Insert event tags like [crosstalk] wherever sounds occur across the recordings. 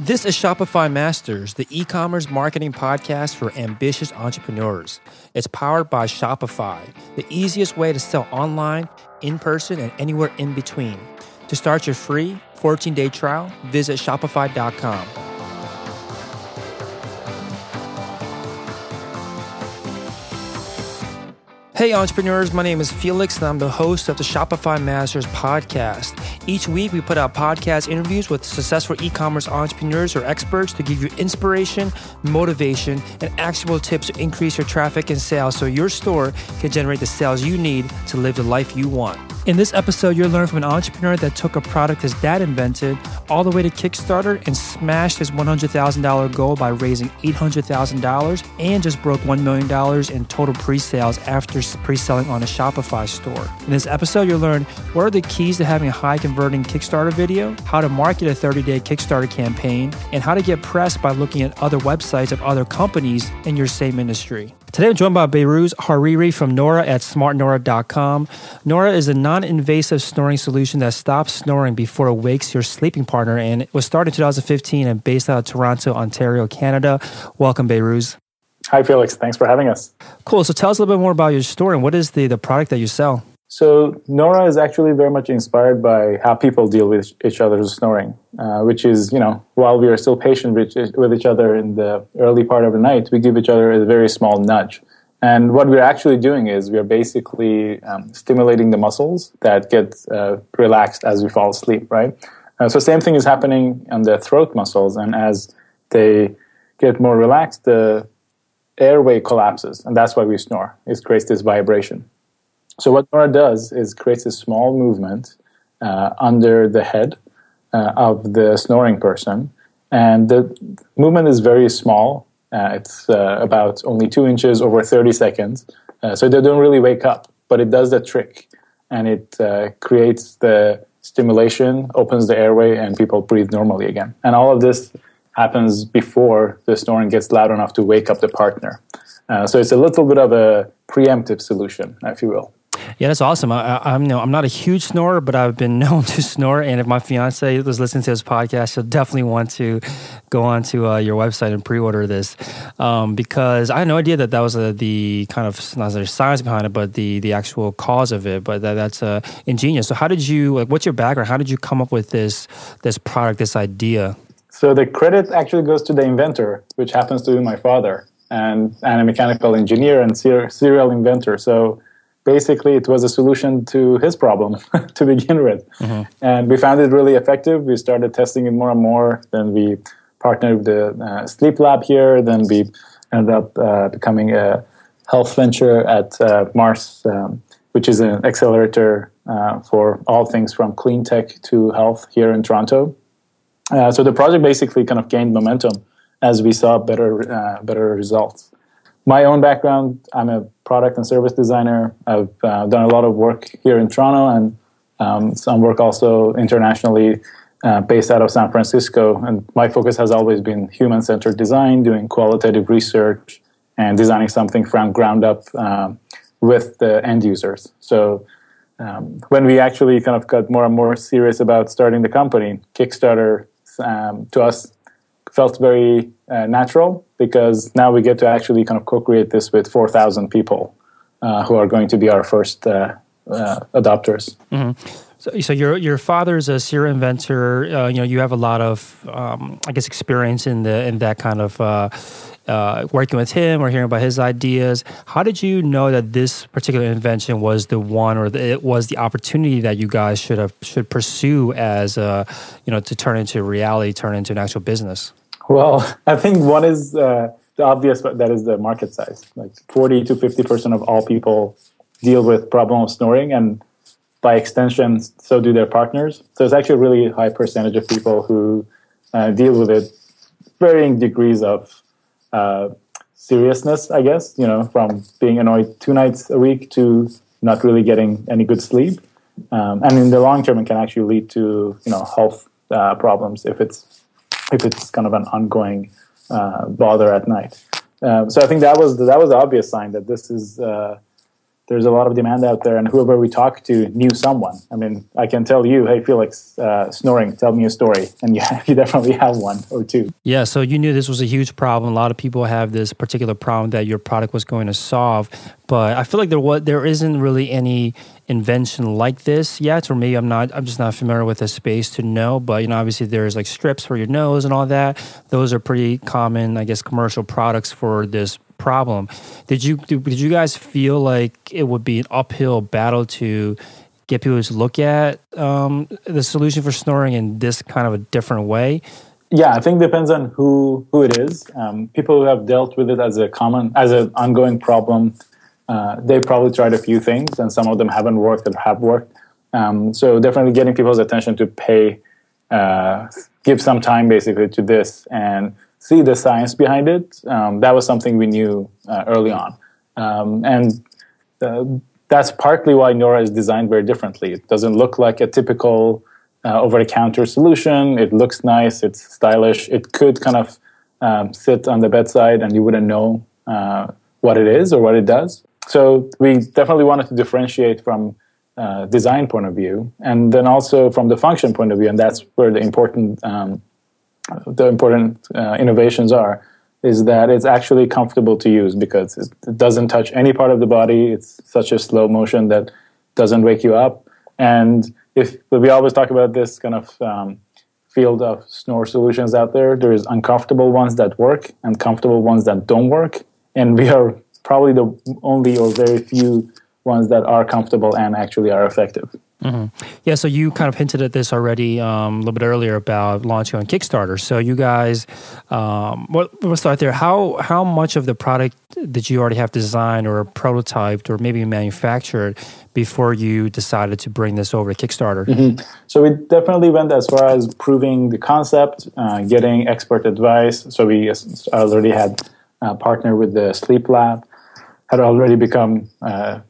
This is Shopify Masters, the e commerce marketing podcast for ambitious entrepreneurs. It's powered by Shopify, the easiest way to sell online, in person, and anywhere in between. To start your free 14 day trial, visit Shopify.com. Hey, entrepreneurs, my name is Felix, and I'm the host of the Shopify Masters podcast. Each week, we put out podcast interviews with successful e commerce entrepreneurs or experts to give you inspiration, motivation, and actionable tips to increase your traffic and sales so your store can generate the sales you need to live the life you want. In this episode, you'll learn from an entrepreneur that took a product his dad invented all the way to Kickstarter and smashed his $100,000 goal by raising $800,000 and just broke $1 million in total pre sales after pre selling on a Shopify store. In this episode, you'll learn what are the keys to having a high converting Kickstarter video, how to market a 30 day Kickstarter campaign, and how to get press by looking at other websites of other companies in your same industry. Today I'm joined by Behrooz Hariri from Nora at smartnora.com. Nora is a non invasive snoring solution that stops snoring before it wakes your sleeping partner and it was started in 2015 and based out of Toronto, Ontario, Canada. Welcome, Behrooz. Hi, Felix. Thanks for having us. Cool. So tell us a little bit more about your store and what is the, the product that you sell? So Nora is actually very much inspired by how people deal with each other's snoring, uh, which is, you know, while we are still patient with, each other in the early part of the night, we give each other a very small nudge. And what we're actually doing is we're basically um, stimulating the muscles that get uh, relaxed as we fall asleep, right? Uh, so same thing is happening on the throat muscles, and as they get more relaxed, the airway collapses, and that's why we snore. It creates this vibration. So what Nora does is creates a small movement uh, under the head uh, of the snoring person, and the movement is very small. Uh, it's uh, about only two inches over 30 seconds, uh, so they don't really wake up, but it does the trick, and it uh, creates the stimulation, opens the airway, and people breathe normally again. And all of this happens before the snoring gets loud enough to wake up the partner. so it's a little bit of a preemptive solution, if you will. Yeah, that's awesome. I, am you know, I'm not a huge snorer, but I've been [laughs] known to snore. And if my fiance was listening to this podcast, she'll definitely want to go on to uh, your website and pre-order this um, because I had no idea that that was uh, the kind of not the science behind it, but the the actual cause of it. But that, that's uh, ingenious. So, how did you? Like, what's your background? How did you come up with this this product, this idea? So the credit actually goes to the inventor, which happens to be my father, and, and a mechanical engineer and ser- serial inventor. So basically it was a solution to his problem [laughs] to begin with. Mm-hmm. And we found it really effective. We started testing it more and more. Then we partnered with the uh, sleep lab here. Then we ended up uh, becoming a health venture at uh, Mars, um, which is an accelerator uh, for all things from clean tech to health here in Toronto. Uh, so the project basically kind of gained momentum as we saw better uh, better results my own background, I'm a product and service designer. I've uh, done a lot of work here in Toronto and um, some work also internationally, uh, based out of San Francisco. And my focus has always been human centered design, doing qualitative research, and designing something from ground up um, with the end users. So um, when we actually kind of got more and more serious about starting the company, Kickstarter um, to us felt very uh, natural because now we get to actually kind of co-create this with 4,000 people uh, who are going to be our first uh, uh adopters. Mm-hmm. So, so your your father's a serial inventor. Uh, you know, you have a lot of, um, I guess, experience in the in that kind of. Uh, working with him or hearing about his ideas, how did you know that this particular invention was the one, or the, it was the opportunity that you guys should have should pursue as, you know, to turn into reality, turn into an actual business? Well, [laughs] I think one is uh, the obvious, but that is the market size. Like 40 to 50% of all people deal with problem of snoring, and by extension, so do their partners. So it's actually a really high percentage of people who uh, deal with it, varying degrees of uh, seriousness, I guess, you know, from being annoyed two nights a week to not really getting any good sleep. Um, and in the long term, it can actually lead to, you know, health uh, problems if it's if it's kind of an ongoing uh, bother at night. Uh, so I think that was that was the obvious sign that this is uh, there's a lot of demand out there, and whoever we talk to knew someone. I mean, I can tell you, hey, Felix, uh, snoring, tell me a story, and you, [laughs] you definitely have one or two. Yeah, so you knew this was a huge problem. A lot of people have this particular problem that your product was going to solve, but I feel like there was there isn't really any invention like this yet, or maybe I'm not. I'm just not familiar with the space to know. But you know, obviously there's like strips for your nose and all that. Those are pretty common, I guess, commercial products for this problem. Did you did you guys feel like it would be an uphill battle to get people to look at um, the solution for snoring in this kind of a different way? Yeah, I think it depends on who who it is. Um, people who have dealt with it as a common as an ongoing problem, uh, they probably tried a few things, and some of them haven't worked or have worked. Um, so definitely getting people's attention to pay, uh, give some time basically to this, and see the science behind it. Um, that was something we knew uh, early on, um, and uh, that's partly why Nora is designed very differently. It doesn't look like a typical uh, over-the-counter solution. It looks nice. It's stylish. It could kind of um, sit on the bedside, and you wouldn't know uh, what it is or what it does. So we definitely wanted to differentiate from uh, design point of view, and then also from the function point of view, and that's where the important um, the important uh, innovations are is that it's actually comfortable to use because it, doesn't touch any part of the body. It's such a slow motion that doesn't wake you up. And if we always talk about this kind of um, field of snore solutions out there, there's uncomfortable ones that work and comfortable ones that don't work. And we are probably the only or very few ones that are comfortable and actually are effective. Mm-hmm. Yeah, so you kind of hinted at this already um, a little bit earlier about launching on Kickstarter. So you guys, um, well, we'll start there. How how much of the product did you already have designed or prototyped or maybe manufactured before you decided to bring this over to Kickstarter? Mm-hmm. So we definitely went as far as proving the concept, uh, getting expert advice. So we already had a partner with the Sleep Lab, had already become. Uh,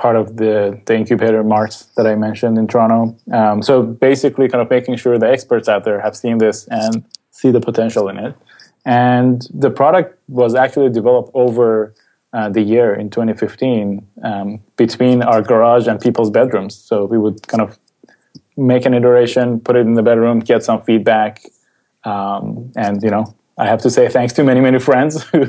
part of the, the incubator Mars that I mentioned in Toronto. Um, so basically, kind of making sure the experts out there have seen this and see the potential in it. And the product was actually developed over uh, the year in 2015 um, between our garage and people's bedrooms. So we would kind of make an iteration, put it in the bedroom, get some feedback, um, and you know, I have to say thanks to many many friends [laughs] who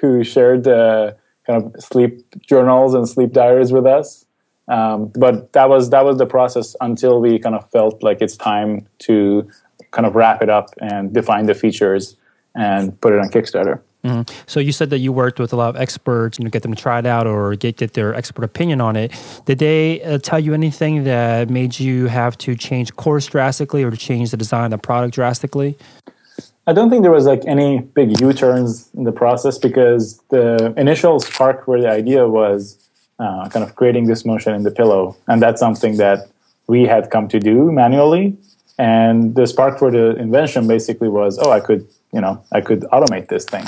who shared the kind of sleep journals and sleep diaries with us. Um, but that was that was the process until we kind of felt like it's time to kind of wrap it up and define the features and put it on Kickstarter. Mm-hmm. So you said that you worked with a lot of experts and you get them to try it out or get get their expert opinion on it. Did they uh, tell you anything that made you have to change course drastically or to change the design of the product drastically? I don't think there was like any big U-turns in the process because the initial spark where the idea was uh, kind of creating this motion in the pillow, and that's something that we had come to do manually. And the spark for the invention basically was, oh, I could, you know, I could automate this thing,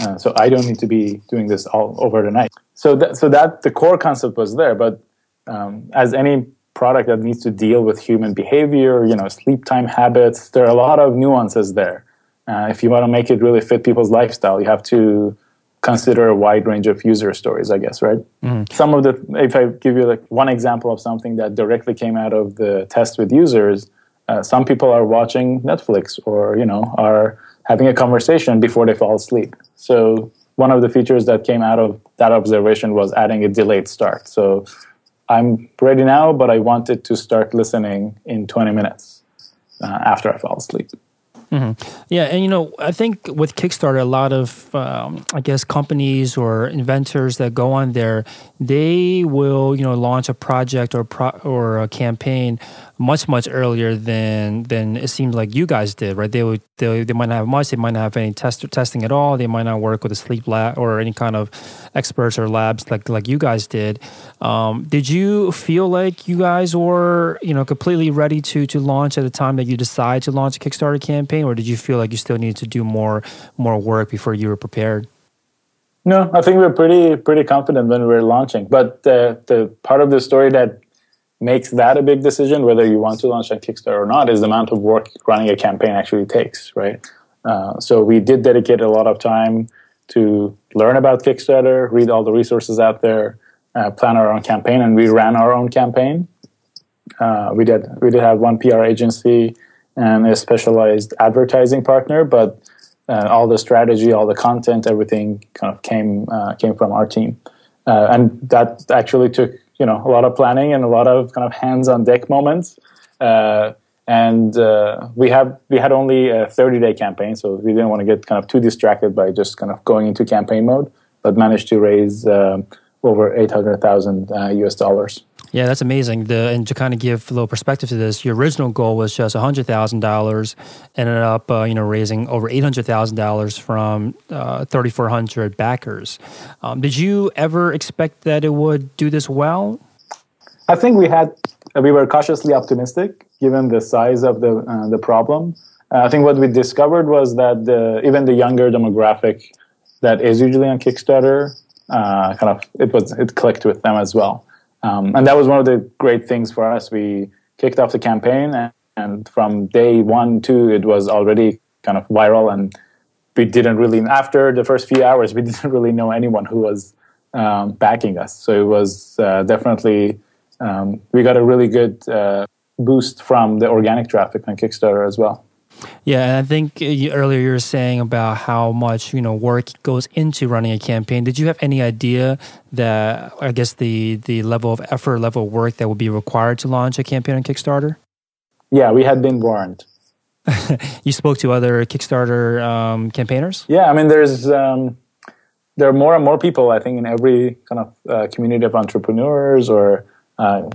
uh, so I don't need to be doing this all over the night. So that, so that the core concept was there, but um, as any product that needs to deal with human behavior, you know, sleep time habits, there are a lot of nuances there. Uh, if you want to make it really fit people's lifestyle, you have to consider a wide range of user stories, I guess, right? Mm-hmm. Some of the, if I give you like one example of something that directly came out of the test with users, uh, some people are watching Netflix or, you know, are having a conversation before they fall asleep. So one of the features that came out of that observation was adding a delayed start. So I'm ready now, but I wanted to start listening in 20 minutes uh, after I fall asleep. Mm-hmm. Yeah, and you know, I think with Kickstarter, a lot of um, I guess companies or inventors that go on there, they will you know launch a project or pro- or a campaign much much earlier than than it seems like you guys did, right? They would they, they might not have much, they might not have any test testing at all, they might not work with a sleep lab or any kind of experts or labs like like you guys did. Um, did you feel like you guys were you know completely ready to to launch at the time that you decide to launch a Kickstarter campaign, or did you feel like you still needed to do more more work before you were prepared? No, I think we are pretty pretty confident when we were launching. But the the part of the story that makes that a big decision whether you want to launch on Kickstarter or not is the amount of work running a campaign actually takes, right? Uh, so we did dedicate a lot of time to learn about Kickstarter, read all the resources out there, uh, plan our own campaign, and we ran our own campaign. Uh, we did we did have one PR agency and a specialized advertising partner, but uh, all the strategy, all the content, everything kind of came uh, came from our team, uh, and that actually took you know a lot of planning and a lot of kind of hands on deck moments. Uh, and uh, we have we had only a 30 day campaign, so we didn't want to get kind of too distracted by just kind of going into campaign mode, but managed to raise um, over 800,000 uh, US dollars. Yeah, that's amazing. The, and to kind of give a little perspective to this, your original goal was just hundred thousand dollars, ended up uh, you know raising over eight hundred thousand dollars from uh, thirty four hundred backers. Um, did you ever expect that it would do this well? I think we had we were cautiously optimistic given the size of the uh, the problem. Uh, I think what we discovered was that the, even the younger demographic that is usually on Kickstarter uh, kind of it was it clicked with them as well. Um, and that was one of the great things for us. We kicked off the campaign, and, and from day one, two, it was already kind of viral. And we didn't really, after the first few hours, we [laughs] didn't really know anyone who was um, backing us. So it was uh, definitely, um, we got a really good uh, boost from the organic traffic on Kickstarter as well. Yeah, and I think you, earlier you were saying about how much you know work goes into running a campaign. Did you have any idea that I guess the the level of effort, level of work that would be required to launch a campaign on Kickstarter? Yeah, we had been warned. [laughs] you spoke to other Kickstarter um, campaigners. Yeah, I mean, there's um, there are more and more people. I think in every kind of uh, community of entrepreneurs or uh,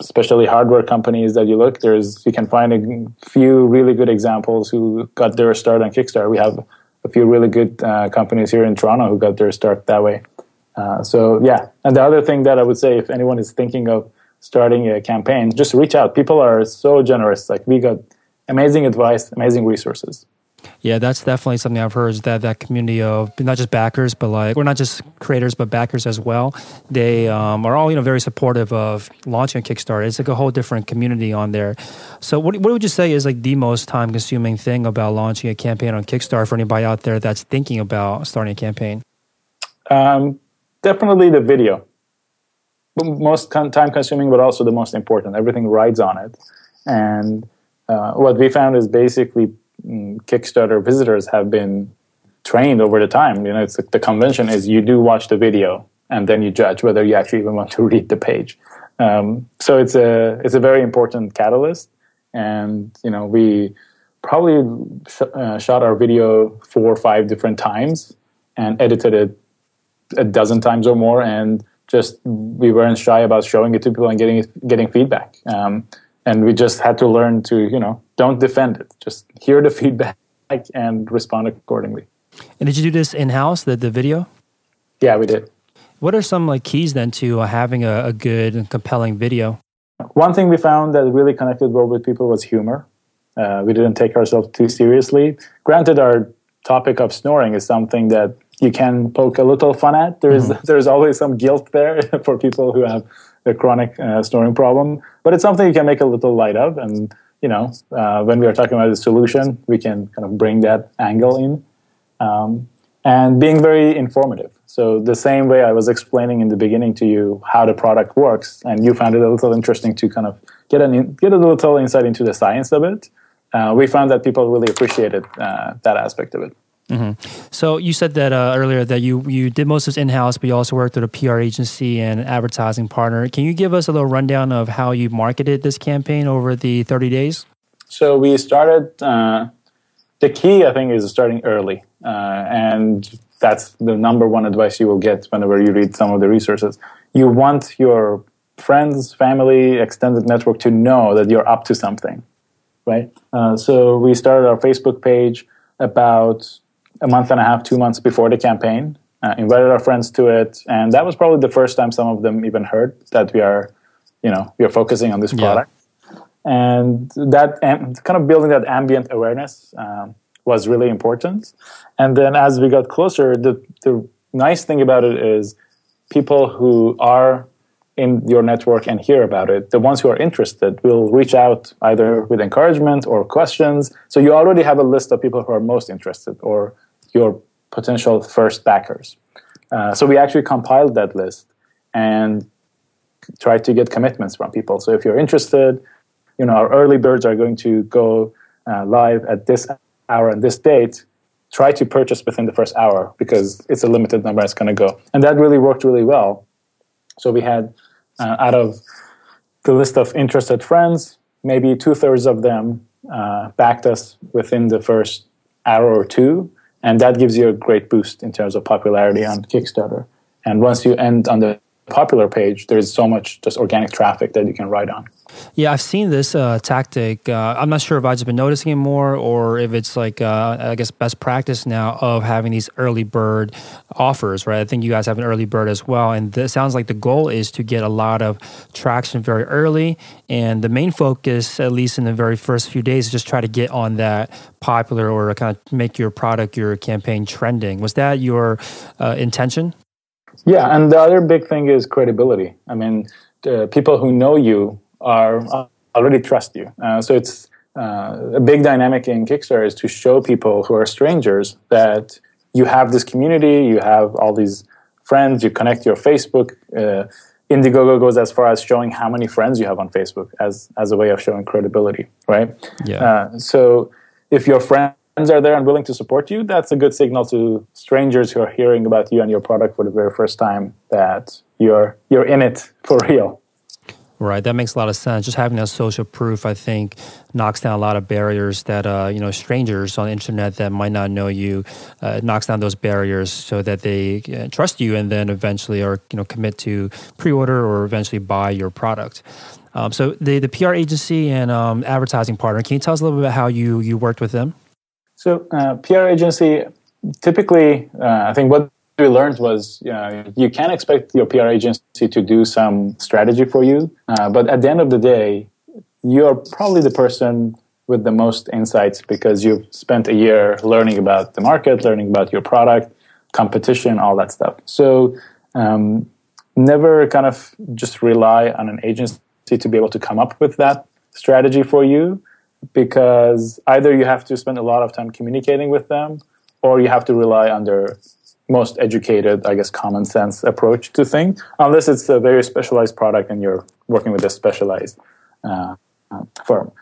especially hardware companies that you look, there's you can find a few really good examples who got their start on Kickstarter. We have a few really good uh, companies here in Toronto who got their start that way. Uh, so yeah, and the other thing that I would say, if anyone is thinking of starting a campaign, just reach out. People are so generous. Like we got amazing advice, amazing resources. Yeah, that's definitely something I've heard is that that community of not just backers, but like we're not just creators, but backers as well. They um, are all you know very supportive of launching Kickstarter. It's like a whole different community on there. So, what what would you say is like the most time consuming thing about launching a campaign on Kickstarter for anybody out there that's thinking about starting a campaign? Um, definitely the video. Most time consuming, but also the most important. Everything rides on it, and uh, what we found is basically Kickstarter visitors have been trained over the time. You know, it's like the convention is you do watch the video and then you judge whether you actually even want to [laughs] read the page. Um, so it's a it's a very important catalyst, and you know we probably sh- uh, shot our video four or five different times and edited it a dozen times or more, and just we weren't shy about showing it to people and getting getting feedback. Um, and we just had to learn to you know don't defend it just hear the [laughs] feedback and respond accordingly and did you do this in-house the, the video yeah we did what are some like keys then to uh, having a, a good and compelling video one thing we found that really connected well with people was humor uh, we didn't take ourselves too seriously granted our topic of snoring is something that you can poke a little fun at there's mm-hmm. [laughs] there's always some guilt there [laughs] for people who have a chronic uh, snoring problem. But it's something you can make a little light of. And, you know, uh, when we are talking about the solution, we can kind of bring that angle in. Um, and being very informative. So the same way I was explaining in the beginning to you how the product works, and you found it a little interesting to kind of get an get a little insight into the science of it. Uh, we found that people really appreciated uh, that aspect of it. Mm-hmm. So you said that uh, earlier that you you did most of this in house, but you also worked with a PR agency and advertising partner. Can you give us a little rundown of how you marketed this campaign over the thirty days? So we started. Uh, the key, I think, is starting early, uh, and that's the number one advice you will get whenever you read some of the resources. You want your friends, family, extended network to know that you're up to something, right? Uh, so we started our Facebook page about a month and a half, two months before the campaign. Uh, invited our friends to it, and that was probably the first time some of them even heard that we are, you know, we are focusing on this product. Yeah. And that kind of building that ambient awareness um, was really important. And then as we got closer, the the nice thing about it is people who are in your network and hear about it, the ones who are interested will reach out either with encouragement or questions. So you already have a list of people who are most interested or your potential first backers. Uh, so we actually compiled that list and tried to get commitments from people. So if you're interested, you know, our early birds are going to go uh, live at this hour and this date. Try to purchase within the first hour because it's a limited number that's going to go. And that really worked really well. So we had uh, out of the list of interested friends, maybe two thirds of them uh, backed us within the first hour or two. And that gives you a great boost in terms of popularity on Kickstarter. And once you end on the popular page, there's so much just organic traffic that you can write on. Yeah, I've seen this uh, tactic. Uh, I'm not sure if I've just been noticing it more or if it's like, uh, I guess, best practice now of having these early bird offers, right? I think you guys have an early bird as well. And it sounds like the goal is to get a lot of traction very early. And the main focus, at least in the very first few days, is just try to get on that popular or kind of make your product, your campaign trending. Was that your uh, intention? Yeah, and the other big thing is credibility. I mean, people who know you are uh, already trust you. Uh, so it's uh, a big dynamic in Kickstarter is to show people who are strangers that you have this community, you have all these friends, you connect your Facebook. Uh, Indiegogo goes as far as showing how many friends you have on Facebook as as a way of showing credibility, right? Yeah. Uh, so if your friends are there and willing to support you, that's a good signal to strangers who are hearing about you and your product for the very first time that you're you're in it for real. Right, that makes a lot of sense. Just having that social proof, I think, knocks down a lot of barriers that uh, you know strangers on the internet that might not know you. Uh, knocks down those barriers so that they uh, trust you and then eventually or you know commit to pre-order or eventually buy your product. Um, so the the PR agency and um, advertising partner, can you tell us a little bit about how you you worked with them? So uh, PR agency, typically, uh, I think what we learned was uh, you can expect your PR agency to do some strategy for you, uh, but at the end of the day, you're probably the person with the most insights because you've spent a year learning about the market, learning about your product, competition, all that stuff. So um, never kind of just rely on an agency to be able to come up with that strategy for you because either you have to spend a lot of time communicating with them or you have to rely on their most educated, I guess, common sense approach to things, unless it's a very specialized product and you're working with a specialized uh, uh, firm.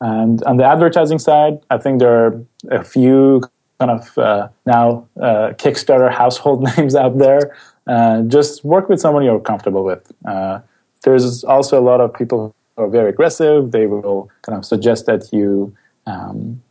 And on the advertising side, I think there are a few kind of uh, now uh, Kickstarter [laughs] household [laughs] names out there. Uh, just work with someone you're comfortable with. Uh, there's also a lot of people who are very aggressive. They will kind of suggest that you, um,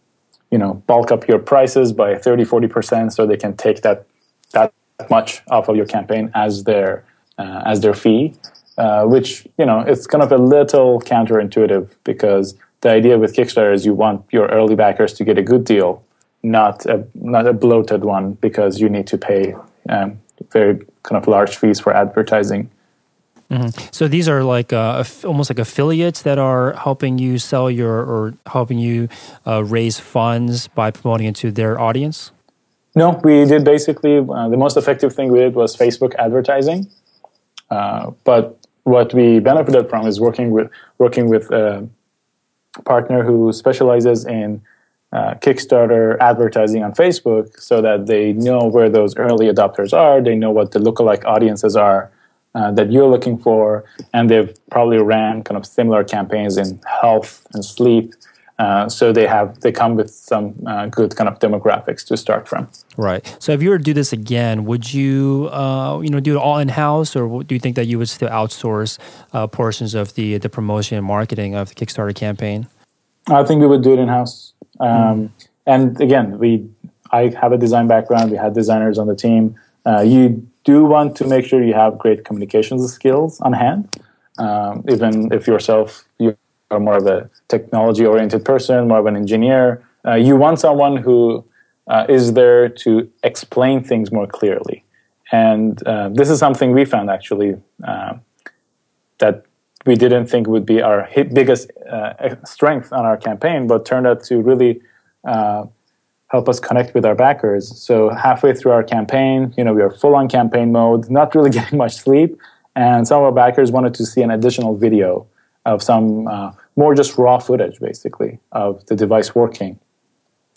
you know, bulk up your prices by 30, 40% so they can take that, that much off of your campaign as their, uh, as their fee, uh, which, you know, it's kind of a little counterintuitive because the idea with Kickstarter is you want your early backers to get a good deal, not a, not a bloated one because you need to pay um, very kind of large fees for advertising. Mm-hmm. So these are like uh, almost like affiliates that are helping you sell your or helping you uh, raise funds by promoting it to their audience. No, we did basically uh, the most effective thing we did was Facebook advertising. Uh, but what we benefited from is working with working with a partner who specializes in uh, Kickstarter advertising on Facebook, so that they know where those early adopters are. They know what the lookalike audiences are uh, that you're looking for, and they've probably ran kind of similar campaigns in health and sleep. Uh, so they have they come with some uh, good kind of demographics to start from. Right. So if you were to do this again, would you uh, you know do it all in house, or do you think that you would still outsource uh, portions of the the promotion and marketing of the Kickstarter campaign? I think we would do it in house. Um, mm. And again, we I have a design background. We had designers on the team. Uh, you do want to make sure you have great communications skills on hand. Um, even if yourself you are more of a technology oriented person, more of an engineer, uh, you want someone who uh, is there to explain things more clearly. And uh, this is something we found actually uh, that we didn't think would be our biggest uh, strength on our campaign, but turned out to really uh, help us connect with our backers. So halfway through our campaign, you know, we are full on campaign mode, not really [laughs] getting much sleep, and some of our backers wanted to see an additional video of some uh, more just raw footage, basically, of the device working.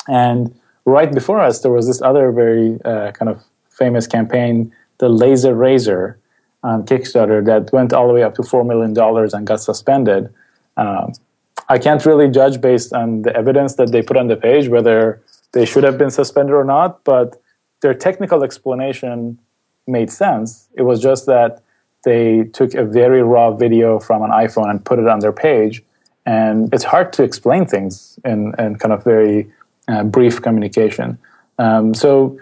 And right before us, there was this other very uh, kind of famous campaign, the Laser Razor, on Kickstarter that went all the way up to $4 million and got suspended. Um, I can't really judge based on the evidence that they put on the page whether they should have been suspended or not, but their technical explanation made sense. It was just that they took a very raw video from an iPhone and put it on their page. And it's hard to explain things in, in kind of very uh, brief communication. Um, so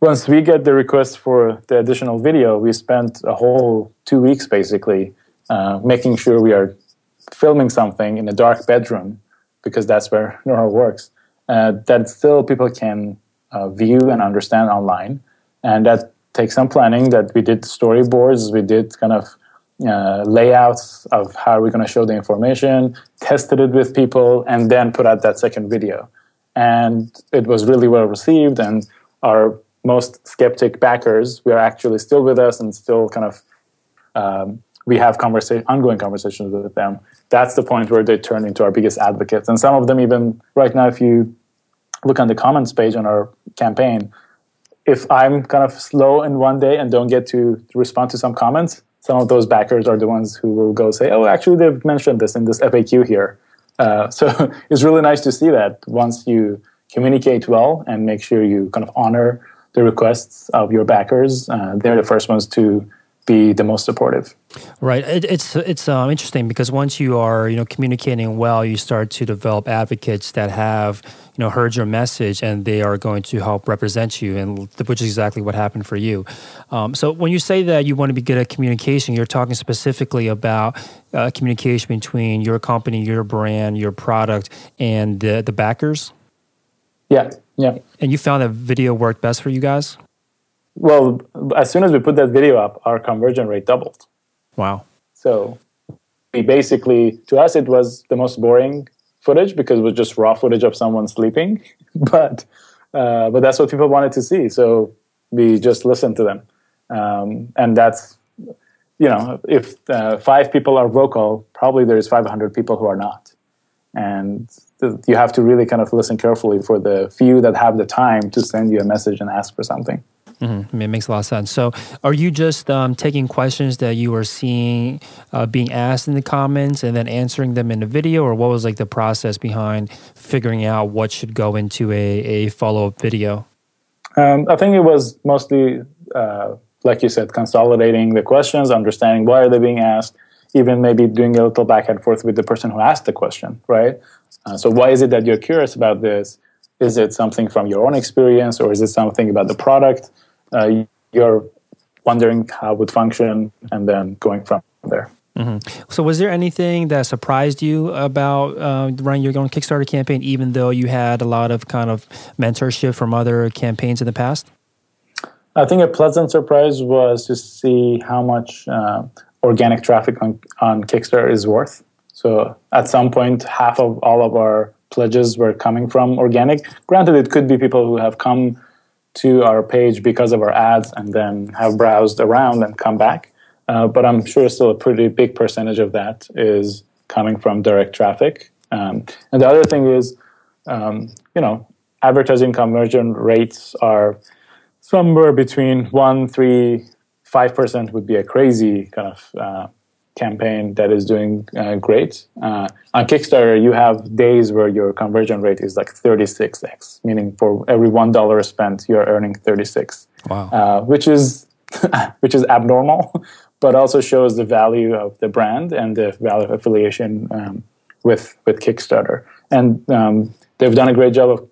once we get the request for the additional video, we spent a whole two weeks basically uh, making sure we are filming something in a dark bedroom because that's where [laughs] Nora works. Uh, that still people can uh, view and understand online, and that takes some planning. That we did storyboards, we did kind of uh, layouts of how we're going to show the information, tested it with people, and then put out that second video. And it was really well received, and our most skeptic backers we are actually still with us and still kind of um, we have conversation, ongoing conversations with them. That's the point where they turn into our biggest advocates. And some of them even right now, if you look on the comments page on our campaign, if I'm kind of slow in one day and don't get to, respond to some comments, some of those backers are the ones who will go say, "Oh, actually, they've mentioned this in this FAQ here." Uh, [laughs] so it's really nice to see that once you communicate well and make sure you kind of honor the requests of your backers, uh, they're the first ones to be the most supportive. Right. It, it's it's um, interesting because once you are you know communicating well, you start to develop advocates that have you know heard your message and they are going to help represent you, and which is exactly what happened for you. Um, so when you say that you want to be good at communication, you're talking specifically about uh, communication between your company, your brand, your product, and the, the backers. Yeah. Yeah. And you found that video worked best for you guys. Well, as soon as we put that video up, our conversion rate doubled. Wow. So we basically, to us, it was the most boring footage because it was just raw footage of someone sleeping. [laughs] but uh, but that's what people wanted to see. So we just listened to them, um, and that's you know, if uh, five people are vocal, probably there's 500 people who are not, and th- you have to really kind of listen carefully for the few that have the time to send you a message and ask for something. Mm-hmm. It makes a lot of sense. So, are you just um, taking questions that you are seeing uh, being asked in the comments and then answering them in the video, or what was like the process behind figuring out what should go into a, a follow up video? Um, I think it was mostly, uh, like you said, consolidating the questions, understanding why are they being asked, even maybe doing a little back and forth with the person who asked the question, right? Uh, so, why is it that you're curious about this? Is it something from your own experience, or is it something about the product? Uh, you're wondering how it would function and then going from there. Mm-hmm. So, was there anything that surprised you about uh, running your own Kickstarter campaign, even though you had a lot of kind of mentorship from other campaigns in the past? I think a pleasant surprise was to see how much uh, organic traffic on, on Kickstarter is worth. So, at some point, half of all of our pledges were coming from organic. Granted, it could be people who have come to our page because of our ads and then have browsed around and come back. Uh, but I'm sure still a pretty big percentage of that is coming from direct traffic. Um, and the other thing is, um, you know, advertising conversion rates are somewhere between one, three, five percent would be a crazy kind of uh, campaign that is doing uh, great. Uh, on Kickstarter, you have days where your conversion rate is like 36x, meaning for every one dollar spent, you're earning 36. Wow. Uh, which is [laughs] which is abnormal, [laughs] but also shows the value of the brand and the value of affiliation um, with with Kickstarter. And um, they've done a great job of,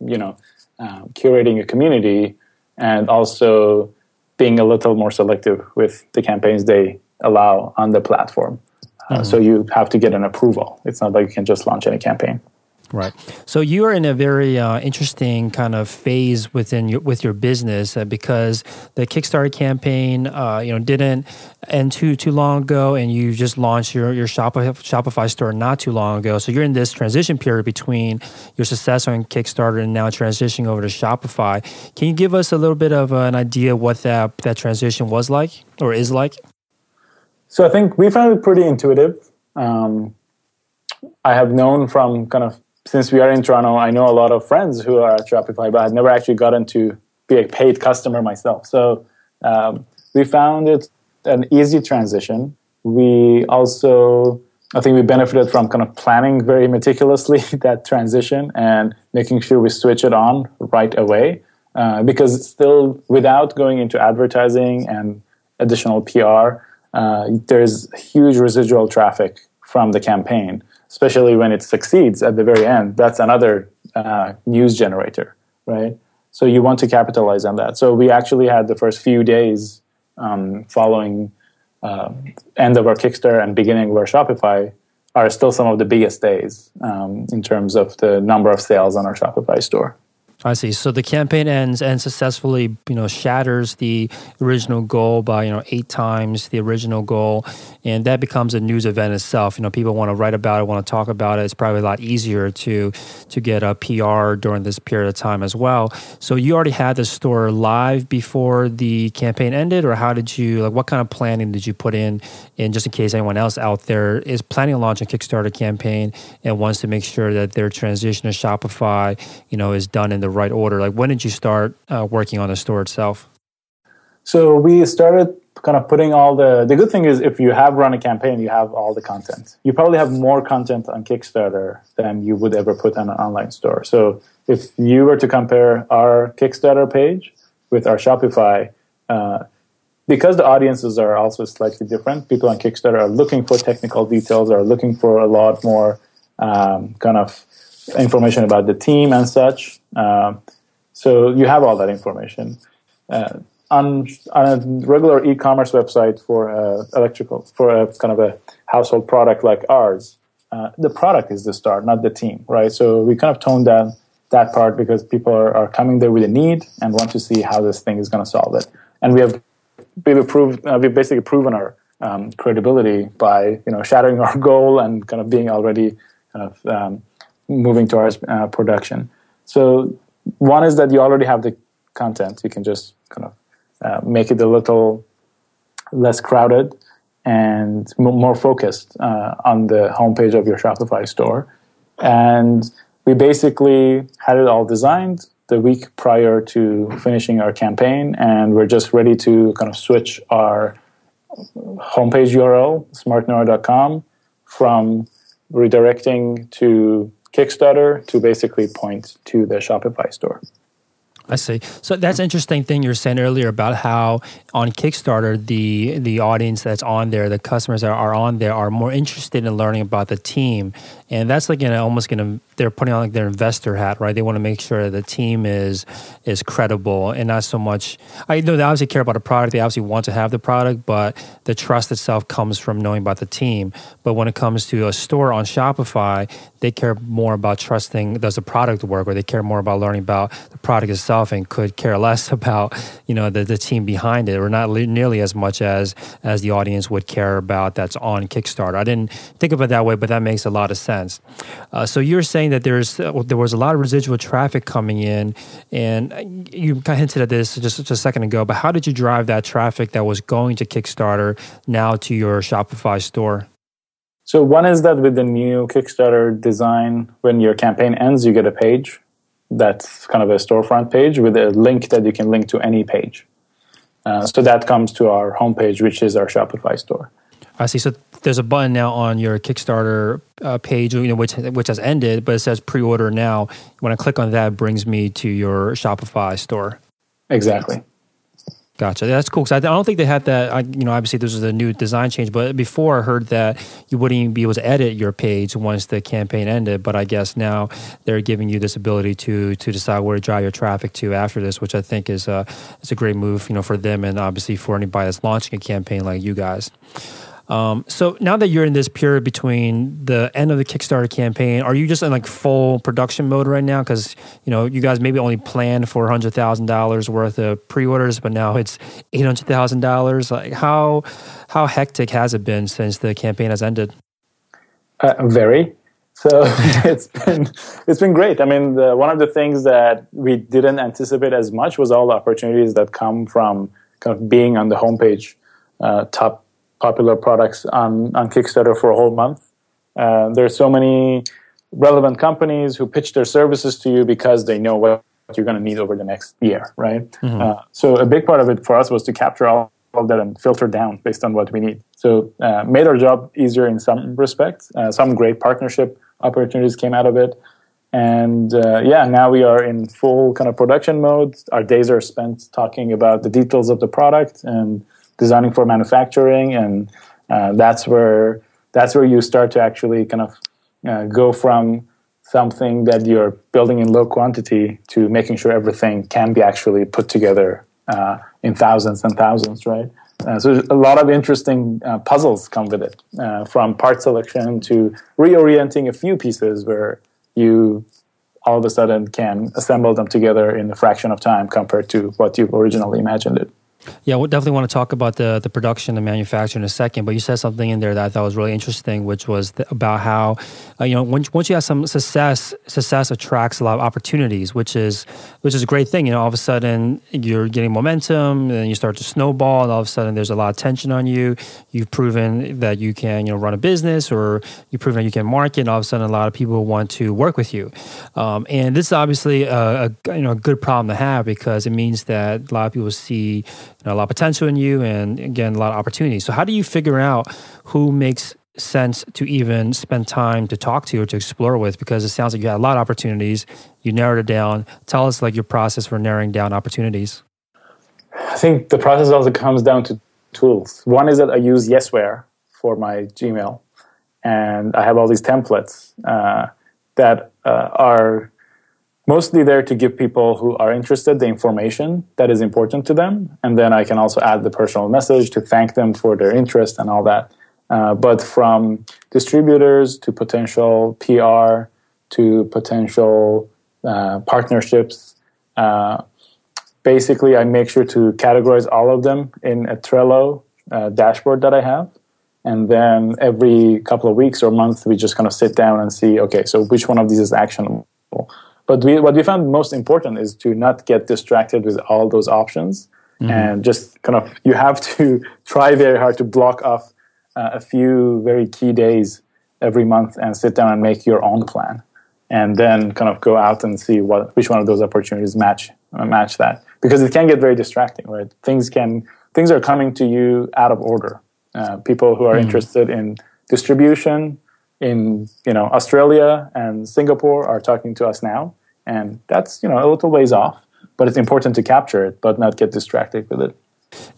you know, uh, curating a community and also being a little more selective with the campaigns they allow on the platform. Uh, mm-hmm. So you have to get an approval. It's not like you can just launch any campaign. Right. So you are in a very uh, interesting kind of phase within your with your business uh, because the Kickstarter campaign, uh, you know, didn't end too too long ago, and you just launched your your Shopify, Shopify store not too long ago. So you're in this transition period between your success on Kickstarter and now transitioning over to Shopify. Can you give us a little bit of an idea what that that transition was like or is like? So I think we found it pretty intuitive. Um, I have known from kind of since we are in Toronto, I know a lot of friends who are at Shopify, but I've never actually gotten to be a paid customer myself. So um, we found it an easy transition. We also, I think we benefited from kind of planning very meticulously [laughs] that transition and making sure we switch it on right away. Uh, because still, without going into advertising and additional PR, uh, there's huge residual traffic from the campaign, especially when it succeeds at the very end. That's another uh, news generator, right? So you want to capitalize on that. So we actually had the first few days um, following uh, end of our Kickstarter and beginning of our Shopify are still some of the biggest days um, in terms of the number of sales on our Shopify store. I see. So the campaign ends and successfully, you know, shatters the original goal by, you know, eight times the original goal, and that becomes a news event itself. You know, people want to write about it, want to talk about it. It's probably a lot easier to to get a PR during this period of time as well. So you already had the store live before the campaign ended, or how did you like? What kind of planning did you put in, in just in case anyone else out there is planning to launch a Kickstarter campaign and wants to make sure that their transition to Shopify, you know, is done in the the right order? Like, when did you start uh, working on the store itself? So we started kind of putting all the. The good thing is, if you have run a campaign, you have all the content. You probably have more content on Kickstarter than you would ever put on an online store. So if you were to compare our Kickstarter page with our Shopify. Uh, because the audiences are also slightly different, people on Kickstarter are looking for technical details, are looking for a lot more um, kind of information about the team and such. Uh, so you have all that information. Uh, on, on a regular e-commerce website for uh, electrical for a kind of a household product like ours, uh, the product is the star, not the team, right? So we kind of toned down that part because people are, are coming there with a need and want to see how this thing is going to solve it. And we have we've approved uh, we've basically proven our um, credibility by you know shattering [laughs] our goal and kind of being already kind of um, moving towards uh, production. So one is that you already have the content. You can just kind of uh, make it a little less crowded and more focused uh, on the homepage of your Shopify store. And we basically had it all designed the week prior to finishing our campaign, and we're just ready to kind of switch our homepage URL, smartnora.com, from redirecting to Kickstarter to basically point to the Shopify store. I see. So that's interesting thing you were saying earlier about how on Kickstarter the the audience that's on there, the customers that are on there are more interested in learning about the team, and that's like you know almost to they're putting on like their investor hat, right? They want to make sure the team is is credible and not so much. I know they obviously care about the product. They obviously want to have the product, but the trust itself comes from knowing about the team. But when it comes to a store on Shopify, they care more about trusting does the product work, or they care more about learning about the product itself, and could care less [laughs] about you know the, the team behind it, or not nearly as much as as the audience would care about that's on Kickstarter. I didn't think of it that way, but that makes a lot of sense. Uh, so you're saying that there's uh, there was a lot of residual traffic coming in, and you kind of hinted at this just, just a second ago. But how did you drive that traffic that was going to Kickstarter now to your Shopify store? So one is that with the new Kickstarter design, when your campaign ends, you get a page that's kind of a storefront page with a link that you can link to any page. Uh, so that comes to our homepage, which is our Shopify store. I see. So there's a button now on your Kickstarter uh, page, you know, which which has ended, but it says pre-order now. When I click on that, it brings me to your Shopify store. Exactly. Gotcha. That's cool. Because I, don't think they had that. I, you know, obviously this is a new design change, but before I heard that you wouldn't even be able to edit your page once the campaign ended. But I guess now they're giving you this ability to to decide where to drive your traffic to after this, which I think is a it's a great move, you know, for them and obviously for anybody that's launching a campaign like you guys. Um, so now that you're in this period between the end of the Kickstarter campaign, are you just in like full production mode right now? Because you know you guys maybe only planned for hundred thousand dollars worth of pre-orders, but now it's eight hundred thousand dollars. Like how how hectic has it been since the campaign has ended? Uh, very. So [laughs] it's been it's been great. I mean, the, one of the things that we didn't anticipate as much was all the opportunities that come from kind of being on the homepage, uh, top popular products on, on Kickstarter for a whole month. Uh, there are so many relevant companies who pitch their services to you because they know what you're going to need over the next year, right? Mm-hmm. Uh, so a big part of it for us was to capture all of that and filter down based on what we need. So uh, made our job easier in some respects. Uh, some great partnership opportunities came out of it. And uh, yeah, now we are in full kind of production mode. Our days are spent talking about the details of the product and designing for manufacturing, and uh, that's where that's where you start to actually kind of uh, go from something that you're building in low quantity to making sure everything can be actually put together uh, in thousands and thousands, right? Uh, so a lot of interesting uh, puzzles come with it, uh, from part selection to reorienting a few pieces where you all of a sudden can assemble them together in a fraction of time compared to what you originally imagined it. Yeah, we definitely want to talk about the the production and manufacturing in a second. But you said something in there that I thought was really interesting, which was about how uh, you know once once you have some success, success attracts a lot of opportunities, which is which is a great thing. You know, all of a sudden you're getting momentum, and you start to snowball, and all of a sudden there's a lot of tension on you. You've proven that you can you know run a business, or you've proven that you can market. And all of a sudden, a lot of people want to work with you. Um, and this is obviously a, a you know a good problem to have because it means that a lot of people see know, a lot of potential in you and again a lot of opportunities. So how do you figure out who makes sense to even spend time to talk to or to explore with? Because it sounds like you had a lot of opportunities. You narrowed it down. Tell us like your process for narrowing down opportunities. I think the process also comes down to tools. One is that i use yesware for my gmail and i have all these templates uh, that uh, are mostly there to give people who are interested the information that is important to them. And then I can also add the personal message to thank them for their interest and all that. Uh, but from distributors to potential PR to potential uh, partnerships, uh, basically I make sure to categorize all of them in a Trello uh, dashboard that I have. And then every couple of weeks or months, we just kind of sit down and see, okay, so which one of these is actionable? But we, what we found most important is to not get distracted with all those options mm-hmm. and just kind of, you have to [laughs] try very hard to block off uh, a few very key days every month and sit down and make your own plan. And then kind of go out and see what which one of those opportunities match uh, match that because it can get very distracting, right? Things can things are coming to you out of order. Uh, people who are mm. interested in distribution in you know Australia and Singapore are talking to us now, and that's you know a little ways off but it's important to capture it but not get distracted with it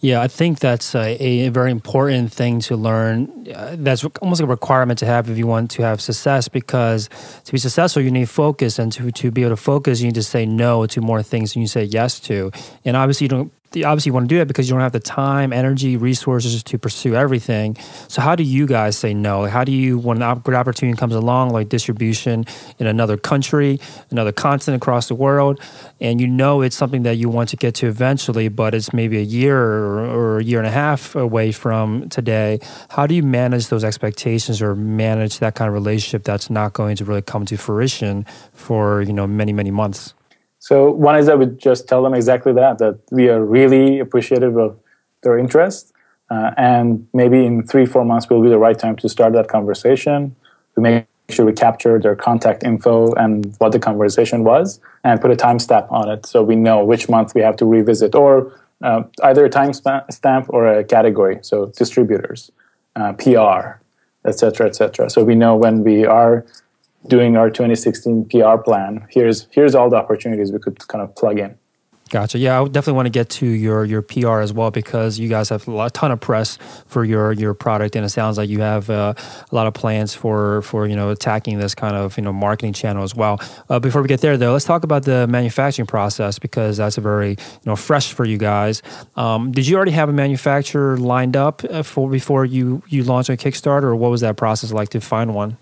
yeah, I think that's a, a very important thing to learn. Uh, that's almost a requirement to have if you want to have success because to be successful, you need focus. And to, to be able to focus, you need to say no to more things than you say yes to. And obviously, you don't obviously you want to do that because you don't have the time, energy, resources to pursue everything. So how do you guys say no? How do you when a good opportunity comes along, like distribution in another country, another continent across the world, and you know it's something that you want to get to eventually, but it's maybe a year or, or a year and a half away from today. How do you manage those expectations or manage that kind of relationship that's not going to really come to fruition for you know many many months? So one is I would just tell them exactly that that we are really appreciative of their interest, uh, and maybe in three four months will be the right time to start that conversation. We make sure we capture their contact info and what the conversation was, and put a timestamp on it so we know which month we have to revisit, or uh, either a timestamp or a category. So distributors, uh, PR, etc., etc. So we know when we are doing our 2016 PR plan, here's here's all the opportunities we could kind of plug in. Gotcha. Yeah, I definitely want to get to your your PR as well because you guys have a ton of press for your your product, and it sounds like you have uh, a lot of plans for for you know attacking this kind of you know marketing channel as well. Uh, before we get there, though, let's talk about the manufacturing process because that's a very you know fresh for you guys. Um, did you already have a manufacturer lined up uh, for before you you launched a Kickstarter, or what was that process like to find one?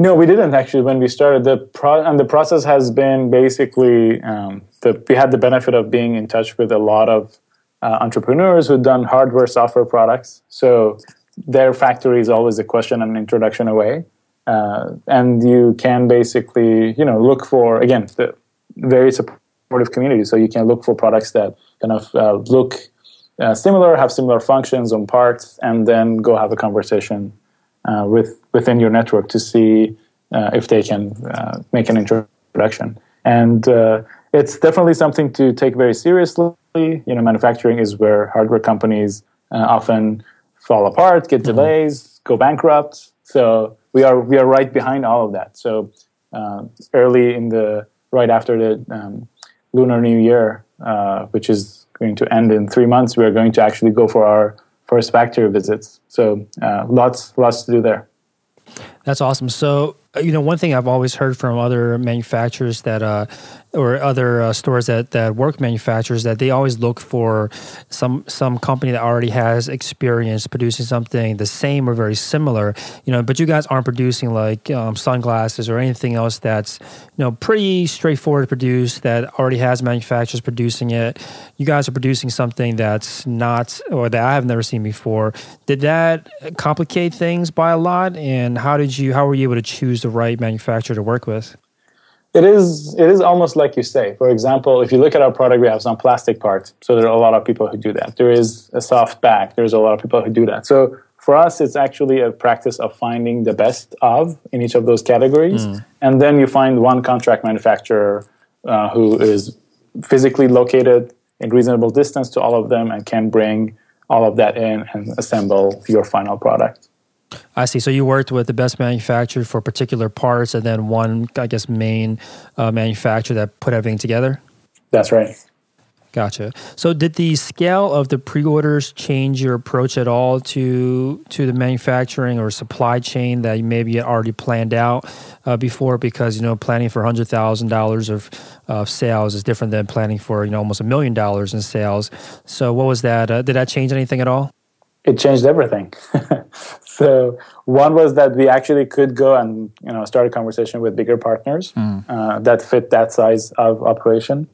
No, we didn't actually when we started. The pro- and the process has been basically um, the, we had the benefit of being in touch with a lot of uh, entrepreneurs who'd done hardware, software products. So their factory is always a question and introduction away. Uh, and you can basically, you know, look for again the very supportive community. So you can look for products that kind of uh, look uh, similar, have similar functions on parts, and then go have a conversation uh, with within your network to see uh, if they can uh, make an introduction. And it's definitely something to take very seriously. you know, manufacturing is where hardware companies uh, often fall apart, get mm-hmm. delays, mm-hmm. go bankrupt. So we are we are right behind all of that. So uh, early in the right after the um, Lunar New Year, uh, which is going to end in three months, we are going to actually go for our first factory visits. So uh, lots lots to do there. That's awesome. So uh, you know, one thing I've always heard from other manufacturers that, uh, or other uh, stores that that work manufacturers that they always look for some some company that already has experience producing something the same or very similar. You know, but you guys aren't producing like um, sunglasses or anything else that's you know pretty straightforward to produce that already has manufacturers producing it. You guys are producing something that's not or that I have never seen before. Did that complicate things by a lot? And how did you how were you able to choose choose the right manufacturer to work with? It is it is almost like you say. For example, if you look at our product, we have some plastic parts. So there are a lot of people who do that. There is a soft back. There's a lot of people who do that. So for us, it's actually a practice of finding the best of in each of those categories, mm. and then you find one contract manufacturer uh, who is physically located in reasonable distance to all of them and can bring all of that in and assemble your final product. I see. So you worked with the best manufacturer for particular parts, and then one, I guess, main uh, manufacturer that put everything together. That's right. Gotcha. So, did the scale of the pre-orders change your approach at all to to the manufacturing or supply chain that you maybe already planned out uh, before? Because you know, planning for hundred thousand dollars of of sales is different than planning for you know almost a million dollars in sales. So, what was that? Uh, did that change anything at all? It changed everything. [laughs] so one was that we actually could go and you know start a conversation with bigger partners mm. uh, that fit that size of operation.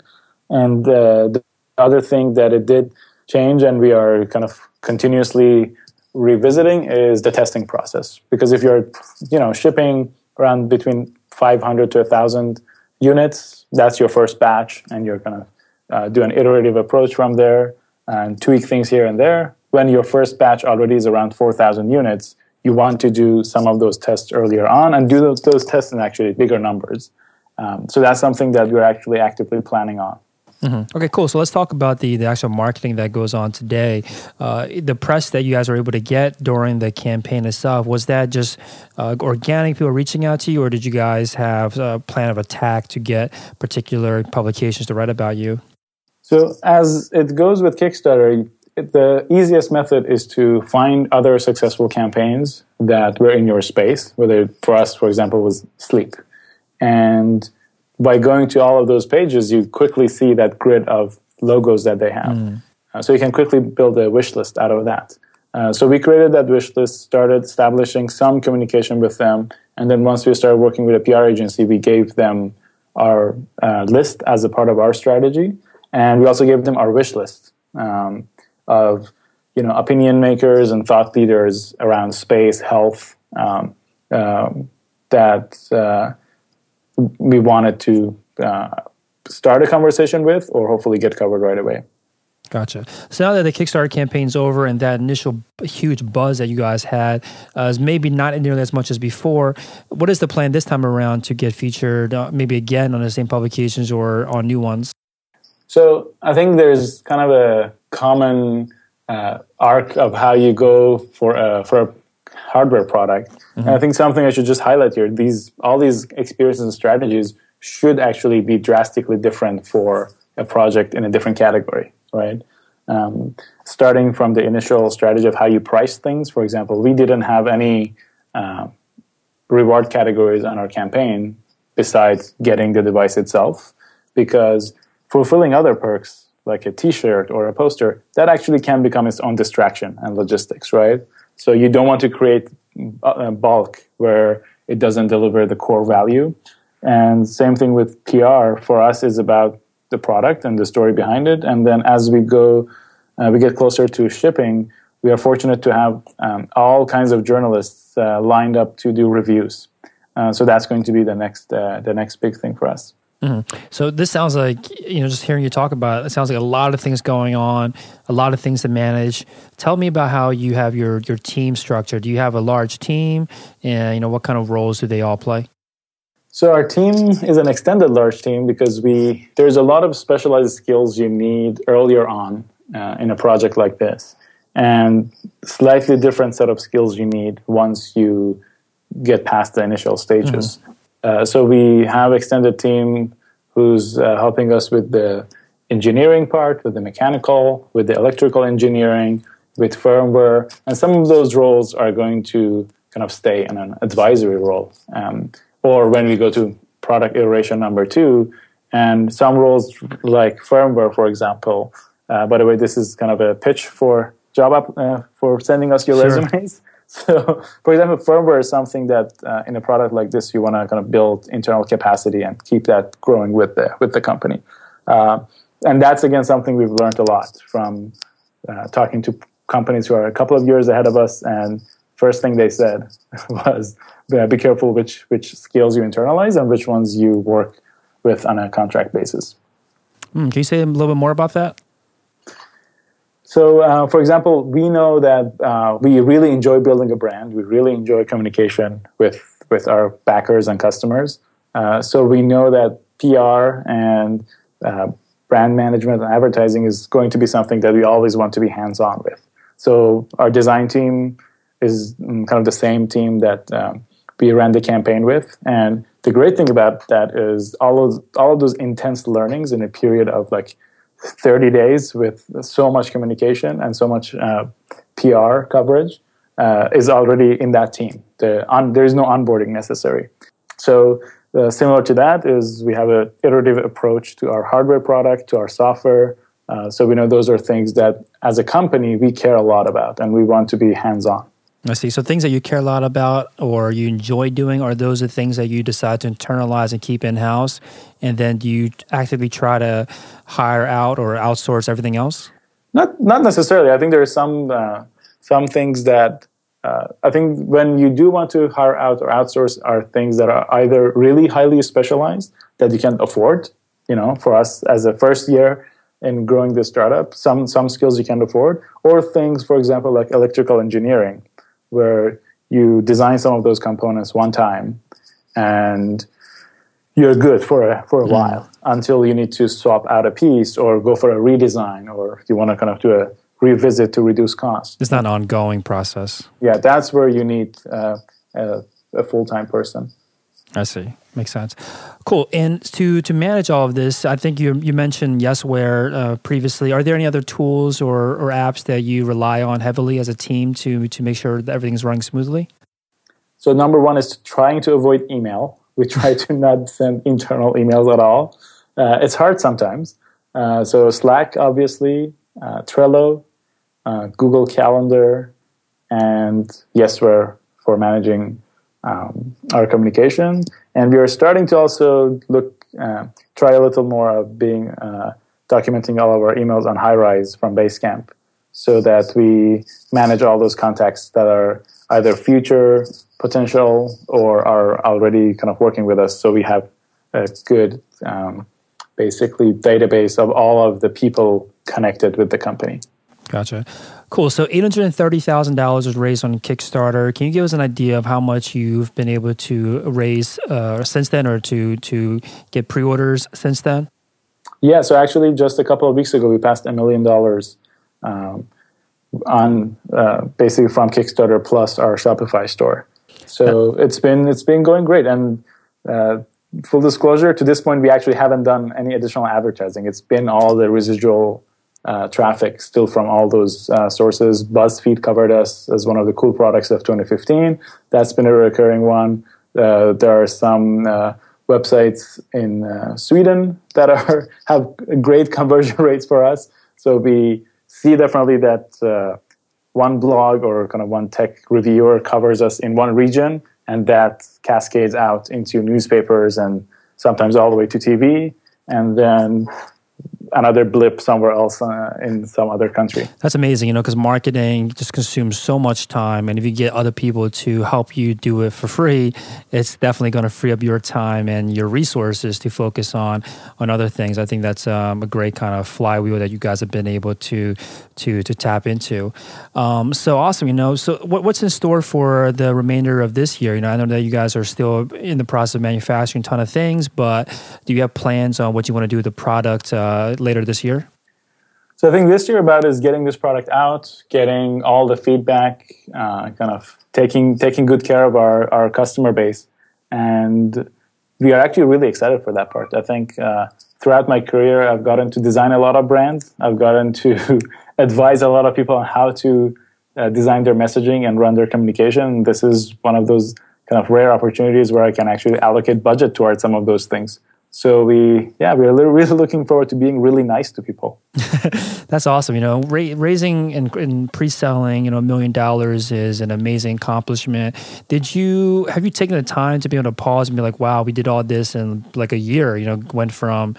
And uh, the other thing that it did change and we are kind of continuously revisiting is the testing process. Because if you're you know shipping around between 500 to 1000 units that's your first batch and you're going to uh, do an iterative approach from there and tweak things here and there when your first batch already is around 4,000 units, you want to do some of those tests earlier on and do those, those tests in actually bigger numbers. Um, so that's something that we're actually actively planning on. Mm-hmm. Okay, cool. So let's talk about the, the actual marketing that goes on today. Uh, the press that you guys were able to get during the campaign itself, was that just uh, organic people reaching out to you, or did you guys have a plan of attack to get particular publications to write about you? So, as it goes with Kickstarter, the easiest method is to find other successful campaigns that were in your space, whether for us, for example, was sleep. And by going to all of those pages, you quickly see that grid of logos that they have. Mm. Uh, so you can quickly build a wish list out of that. Uh, so we created that wish list, started establishing some communication with them, and then once we started working with a PR agency, we gave them our uh, list as a part of our strategy, and we also gave them our wish list. Um, of you know opinion makers and thought leaders around space, health um, um, that uh, we wanted to uh, start a conversation with, or hopefully get covered right away. Gotcha. So now that the Kickstarter campaign's over and that initial huge buzz that you guys had uh, is maybe not nearly as much as before, what is the plan this time around to get featured uh, maybe again on the same publications or on new ones? So I think there's kind of a common uh, arc of how you go for a, for a hardware product. Mm-hmm. And I think something I should just highlight here: these all these experiences and strategies should actually be drastically different for a project in a different category, right? Um, starting from the initial strategy of how you price things, for example, we didn't have any uh, reward categories on our campaign besides getting the device itself, because fulfilling other perks like a t-shirt or a poster that actually can become its own distraction and logistics right? So you don't want to create a bulk where it doesn't deliver the core value. And same thing with pr for us is about the product and the story behind it. And then as we go uh, we get closer to shipping we are fortunate to have um, all kinds of journalists uh, lined up to do reviews. Uh, so that's going to be the next uh, the next big thing for us Mm-hmm. So this sounds like you know, just hearing you talk about it, it sounds like a lot of things going on, a lot of things to manage. Tell me about how you have your your team structure. Do you have a large team, and you know what kind of roles do they all play? So our team is an extended large team because we there's a lot of specialized skills you need earlier on uh, in a project like this, and slightly different set of skills you need once you get past the initial stages. Mm-hmm. Uh, so we have extended team who's uh, helping us with the engineering part, with the mechanical, with the electrical engineering, with firmware, and some of those roles are going to kind of stay in an advisory role. Um, or when we go to product iteration number two, and some roles like firmware, for example. Uh, by the way, this is kind of a pitch for job up, uh, for sending us your sure. resumes. [laughs] So, for example, firmware is something that uh, in a product like this, you want to kind of build internal capacity and keep that growing with the with the company. Uh, and that's again something we've learned a lot from uh, talking to companies who are a couple of years ahead of us. And first thing they said [laughs] was, be careful which which skills you internalize and which ones you work with on a contract basis. Mm, can you say a little bit more about that? So, uh, for example, we know that uh, we really enjoy building a brand. We really enjoy communication with with our backers and customers. Uh, so we know that PR and uh, brand management and advertising is going to be something that we always want to be hands on with. So our design team is mm, kind of the same team that um, we ran the campaign with. And the great thing about that is all of all of those intense learnings in a period of like 30 days with so much communication and so much uh, PR coverage uh, is already in that team. The there is no onboarding necessary. So uh, similar to that is we have an iterative approach to our hardware product, to our software. Uh, so we know those are things that as a company we care a lot about and we want to be hands on. I see. So things that you care a lot about or you enjoy doing are those the things that you decide to internalize and keep in house, and then do you actively try to hire out or outsource everything else? Not not necessarily. I think there are some uh, some things that uh, I think when you do want to hire out or outsource are things that are either really highly specialized that you can't afford. You know, for us as a first year in growing this startup, some some skills you can't afford, or things, for example, like electrical engineering where you design some of those components one time and you're good for a, for a mm. while until you need to swap out a piece or go for a redesign or you want to kind of do a revisit to reduce cost. It's not an ongoing process. Yeah, that's where you need uh, a, a full time person. I see. Makes sense. Cool. And to to manage all of this, I think you you mentioned Yesware uh, previously. Are there any other tools or, or apps that you rely on heavily as a team to to make sure that everything's running smoothly? So number one is trying to avoid email. We [laughs] try to not send internal emails at all. Uh, it's hard sometimes. Uh, so Slack, obviously, uh, Trello, uh, Google Calendar, and Yesware for managing um, our communication. And we are starting to also look, uh, try a little more of being uh, documenting all of our emails on Highrise from Basecamp so that we manage all those contacts that are either future potential or are already kind of working with us. So we have a good, um, basically, database of all of the people connected with the company. Gotcha. Cool. So eight hundred and thirty thousand dollars was raised on Kickstarter. Can you give us an idea of how much you've been able to raise uh, since then, or to to get pre-orders since then? Yeah. So actually, just a couple of weeks ago, we passed a million dollars um, on uh, basically from Kickstarter plus our Shopify store. So it's been it's been going great. And uh, full disclosure, to this point, we actually haven't done any additional advertising. It's been all the residual uh, traffic still from all those uh, sources. BuzzFeed covered us as one of the cool products of 2015. That's been a recurring one. Uh, there are some uh, websites in uh, Sweden that are [laughs] have great conversion [laughs] rates for us. So we see definitely that uh, one blog or kind of one tech reviewer covers us in one region, and that cascades out into newspapers and sometimes all the way to TV. And then another blip somewhere else uh, in some other country. That's amazing, you know, because marketing just consumes so much time, and if you get other people to help you do it for free, it's definitely going to free up your time and your resources to focus on on other things. I think that's um, a great kind of flywheel that you guys have been able to to to tap into. Um, so awesome, you know. So what, what's in store for the remainder of this year? You know, I know that you guys are still in the process of manufacturing a ton of things, but do you have plans on what you want to do with the product uh, later this year? So I think this year about is getting this product out, getting all the feedback, uh, kind of taking taking good care of our, our customer base, and we are actually really excited for that part. I think uh, throughout my career, I've gotten to design a lot of brands. I've gotten to [laughs] advise a lot of people on how to uh, design their messaging and run their communication. This is one of those kind of rare opportunities where I can actually allocate budget towards some of those things. So we, yeah, we're really looking forward to being really nice to people. [laughs] That's awesome. You know, ra- raising and, and, pre-selling, you know, a million dollars is an amazing accomplishment. Did you have you taken the time to be able to pause and be like, wow, we did all this in like a year? You know, went from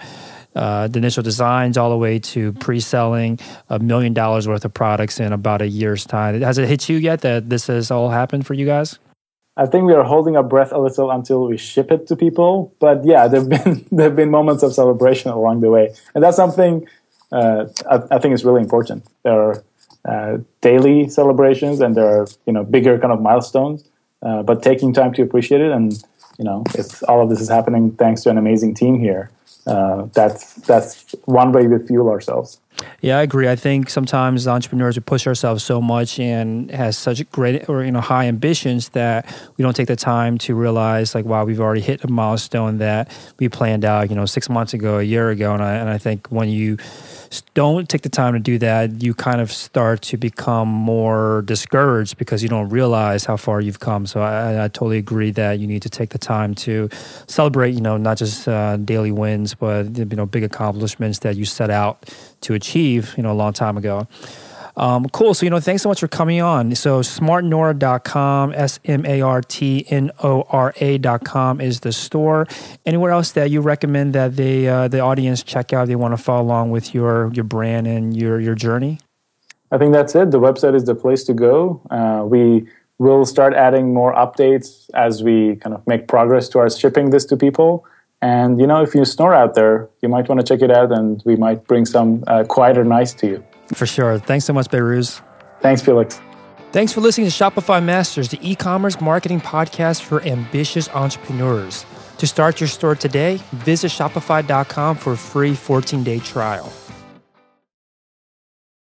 uh, the initial designs all the way to pre-selling a million dollars worth of products in about a year's time. Has it hit you yet that this has all happened for you guys? I think we are holding our breath a little until we ship it to people. But yeah, there've been [laughs] there've been moments of celebration along the way, and that's something uh, I, I, think is really important. There are uh, daily celebrations, and there are you know bigger kind of milestones. Uh, but taking time to appreciate it, and you know, if all of this is happening thanks to an amazing team here, uh, that's that's one way we fuel ourselves. Yeah, I agree. I think sometimes entrepreneurs we push ourselves so much and has such great or you know high ambitions that we don't take the time to realize like wow we've already hit a milestone that we planned out you know six months ago, a year ago, and I and I think when you don't take the time to do that, you kind of start to become more discouraged because you don't realize how far you've come. So I, I totally agree that you need to take the time to celebrate, you know, not just uh, daily wins, but you know, big accomplishments that you set out to achieve, you know, a long time ago. Um, cool. So, you know, thanks so much for coming on. So, smartnora.com, S M A R T N O R A.com is the store. Anywhere else that you recommend that they, uh, the audience check out? They want to follow along with your, your brand and your, your journey? I think that's it. The website is the place to go. Uh, we will start adding more updates as we kind of make progress towards shipping this to people. And you know, if you snore out there, you might want to check it out, and we might bring some uh, quieter nice to you. For sure. Thanks so much, Behrooz. Thanks, Felix. Thanks for listening to Shopify Masters, the e commerce marketing podcast for ambitious entrepreneurs. To start your store today, visit Shopify.com for a free 14 day trial.